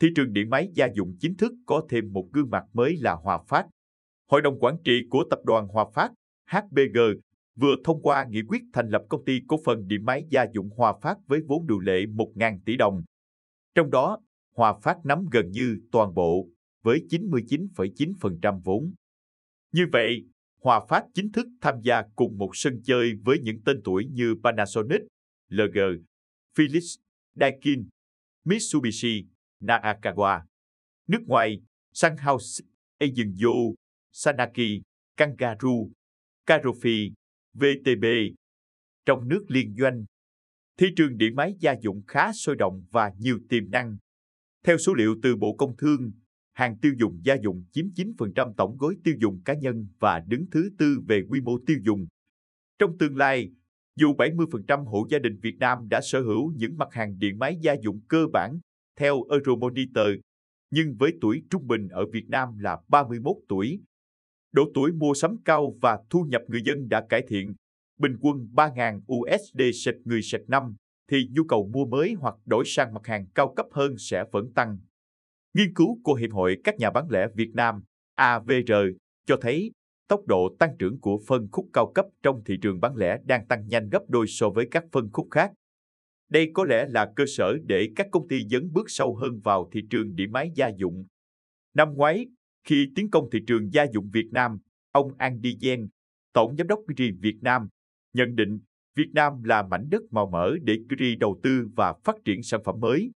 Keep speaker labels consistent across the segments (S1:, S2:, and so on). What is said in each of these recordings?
S1: thị trường điện máy gia dụng chính thức có thêm một gương mặt mới là Hòa Phát. Hội đồng quản trị của tập đoàn Hòa Phát, HBG, vừa thông qua nghị quyết thành lập công ty cổ phần điện máy gia dụng Hòa Phát với vốn điều lệ 1.000 tỷ đồng. Trong đó, Hòa Phát nắm gần như toàn bộ với 99,9% vốn. Như vậy, Hòa Phát chính thức tham gia cùng một sân chơi với những tên tuổi như Panasonic, LG, Philips, Daikin, Mitsubishi, Nakagawa. Nước ngoài, Sunhouse, Asian Sanaki, Kangaroo, Karofi, VTB. Trong nước liên doanh, thị trường điện máy gia dụng khá sôi động và nhiều tiềm năng. Theo số liệu từ Bộ Công Thương, hàng tiêu dùng gia dụng chiếm 9% tổng gói tiêu dùng cá nhân và đứng thứ tư về quy mô tiêu dùng. Trong tương lai, dù 70% hộ gia đình Việt Nam đã sở hữu những mặt hàng điện máy gia dụng cơ bản theo Euromonitor, nhưng với tuổi trung bình ở Việt Nam là 31 tuổi. Độ tuổi mua sắm cao và thu nhập người dân đã cải thiện, bình quân 3.000 USD/sạch người/sạch năm, thì nhu cầu mua mới hoặc đổi sang mặt hàng cao cấp hơn sẽ vẫn tăng. Nghiên cứu của Hiệp hội các nhà bán lẻ Việt Nam AVR cho thấy tốc độ tăng trưởng của phân khúc cao cấp trong thị trường bán lẻ đang tăng nhanh gấp đôi so với các phân khúc khác. Đây có lẽ là cơ sở để các công ty dấn bước sâu hơn vào thị trường điện máy gia dụng. Năm ngoái, khi tiến công thị trường gia dụng Việt Nam, ông Andy Yen, Tổng Giám đốc Gri Việt Nam, nhận định Việt Nam là mảnh đất màu mỡ để Gri đầu tư và phát triển sản phẩm mới.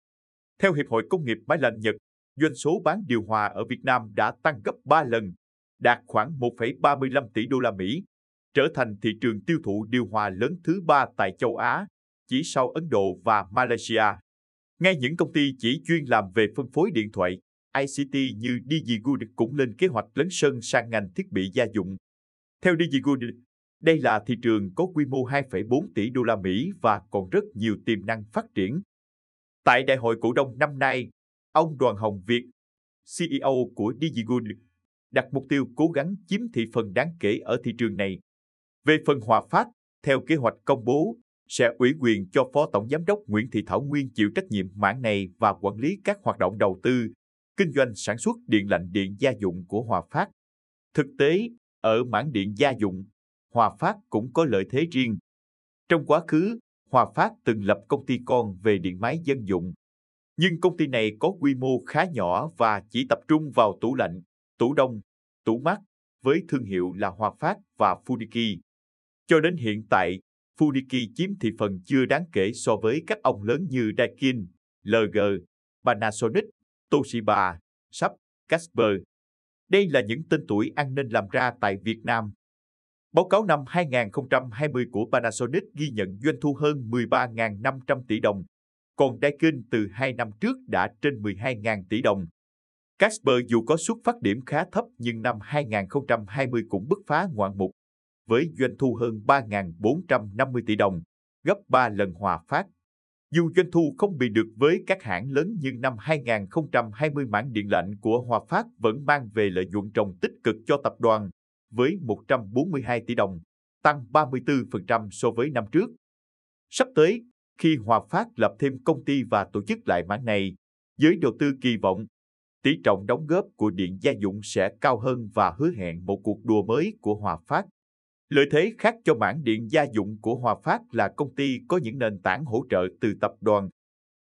S1: Theo Hiệp hội Công nghiệp Máy lạnh Nhật, doanh số bán điều hòa ở Việt Nam đã tăng gấp 3 lần, đạt khoảng 1,35 tỷ đô la Mỹ, trở thành thị trường tiêu thụ điều hòa lớn thứ ba tại châu Á, chỉ sau Ấn Độ và Malaysia. Ngay những công ty chỉ chuyên làm về phân phối điện thoại, ICT như DigiGood cũng lên kế hoạch lấn sân sang ngành thiết bị gia dụng. Theo DigiGood, đây là thị trường có quy mô 2,4 tỷ đô la Mỹ và còn rất nhiều tiềm năng phát triển. Tại đại hội cổ đông năm nay, ông Đoàn Hồng Việt, CEO của DigiGood, đặt mục tiêu cố gắng chiếm thị phần đáng kể ở thị trường này. Về phần Hòa Phát, theo kế hoạch công bố, sẽ ủy quyền cho Phó Tổng Giám đốc Nguyễn Thị Thảo Nguyên chịu trách nhiệm mảng này và quản lý các hoạt động đầu tư, kinh doanh sản xuất điện lạnh điện gia dụng của Hòa Phát. Thực tế, ở mảng điện gia dụng, Hòa Phát cũng có lợi thế riêng. Trong quá khứ, Hòa Phát từng lập công ty con về điện máy dân dụng. Nhưng công ty này có quy mô khá nhỏ và chỉ tập trung vào tủ lạnh, tủ đông, tủ mát với thương hiệu là Hòa Phát và Funiki. Cho đến hiện tại, Fudiki chiếm thị phần chưa đáng kể so với các ông lớn như Daikin, LG, Panasonic, Toshiba, Sharp, Casper. Đây là những tên tuổi an ninh làm ra tại Việt Nam. Báo cáo năm 2020 của Panasonic ghi nhận doanh thu hơn 13.500 tỷ đồng, còn Daikin từ 2 năm trước đã trên 12.000 tỷ đồng. Casper dù có xuất phát điểm khá thấp nhưng năm 2020 cũng bứt phá ngoạn mục, với doanh thu hơn 3.450 tỷ đồng, gấp 3 lần hòa phát. Dù doanh thu không bị được với các hãng lớn nhưng năm 2020 mảng điện lạnh của Hòa Phát vẫn mang về lợi nhuận trồng tích cực cho tập đoàn với 142 tỷ đồng, tăng 34% so với năm trước. Sắp tới, khi Hòa Phát lập thêm công ty và tổ chức lại mảng này, giới đầu tư kỳ vọng tỷ trọng đóng góp của điện gia dụng sẽ cao hơn và hứa hẹn một cuộc đua mới của Hòa Phát. Lợi thế khác cho mảng điện gia dụng của Hòa Phát là công ty có những nền tảng hỗ trợ từ tập đoàn.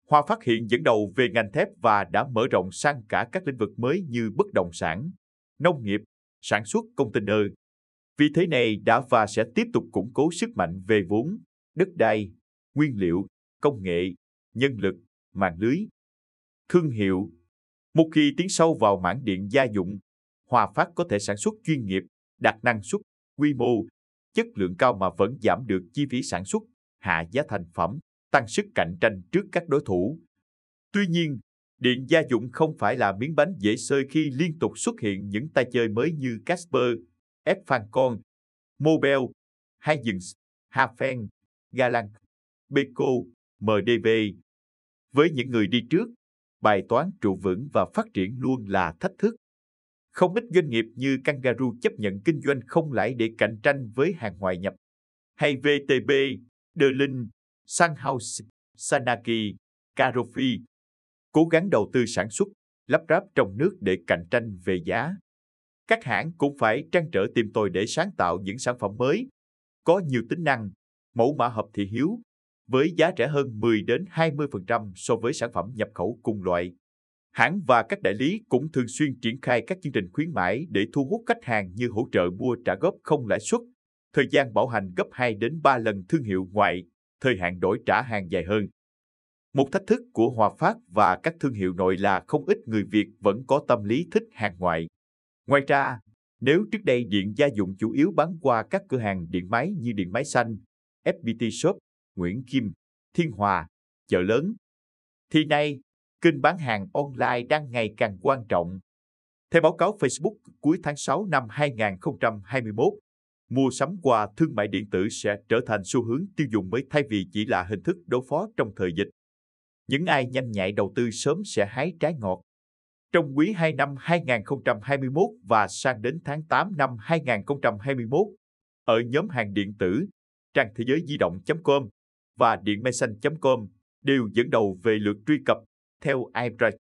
S1: Hòa Phát hiện dẫn đầu về ngành thép và đã mở rộng sang cả các lĩnh vực mới như bất động sản, nông nghiệp, sản xuất container. Vì thế này đã và sẽ tiếp tục củng cố sức mạnh về vốn, đất đai, nguyên liệu, công nghệ, nhân lực, mạng lưới. Thương hiệu Một khi tiến sâu vào mảng điện gia dụng, Hòa Phát có thể sản xuất chuyên nghiệp, đạt năng suất, quy mô, chất lượng cao mà vẫn giảm được chi phí sản xuất, hạ giá thành phẩm, tăng sức cạnh tranh trước các đối thủ. Tuy nhiên, điện gia dụng không phải là miếng bánh dễ sơi khi liên tục xuất hiện những tay chơi mới như Casper, F Fancon, Mobile, Hisense, Hafen, Galang, Beko, MDV. Với những người đi trước, bài toán trụ vững và phát triển luôn là thách thức. Không ít doanh nghiệp như Kangaroo chấp nhận kinh doanh không lãi để cạnh tranh với hàng ngoại nhập. Hay VTB, The Linh, Sunhouse, Sanaki, Carofi. cố gắng đầu tư sản xuất, lắp ráp trong nước để cạnh tranh về giá. Các hãng cũng phải trăn trở tìm tòi để sáng tạo những sản phẩm mới, có nhiều tính năng, mẫu mã hợp thị hiếu, với giá rẻ hơn 10 đến 20% so với sản phẩm nhập khẩu cùng loại. Hãng và các đại lý cũng thường xuyên triển khai các chương trình khuyến mãi để thu hút khách hàng như hỗ trợ mua trả góp không lãi suất, thời gian bảo hành gấp 2 đến 3 lần thương hiệu ngoại, thời hạn đổi trả hàng dài hơn. Một thách thức của Hòa Phát và các thương hiệu nội là không ít người Việt vẫn có tâm lý thích hàng ngoại. Ngoài ra, nếu trước đây điện gia dụng chủ yếu bán qua các cửa hàng điện máy như Điện Máy Xanh, FPT Shop, Nguyễn Kim, Thiên Hòa, chợ lớn, thì nay kênh bán hàng online đang ngày càng quan trọng. Theo báo cáo Facebook cuối tháng 6 năm 2021, mua sắm qua thương mại điện tử sẽ trở thành xu hướng tiêu dùng mới thay vì chỉ là hình thức đối phó trong thời dịch. Những ai nhanh nhạy đầu tư sớm sẽ hái trái ngọt. Trong quý 2 năm 2021 và sang đến tháng 8 năm 2021, ở nhóm hàng điện tử, trang thế giới di động.com và điện máy xanh.com đều dẫn đầu về lượt truy cập theo iBright.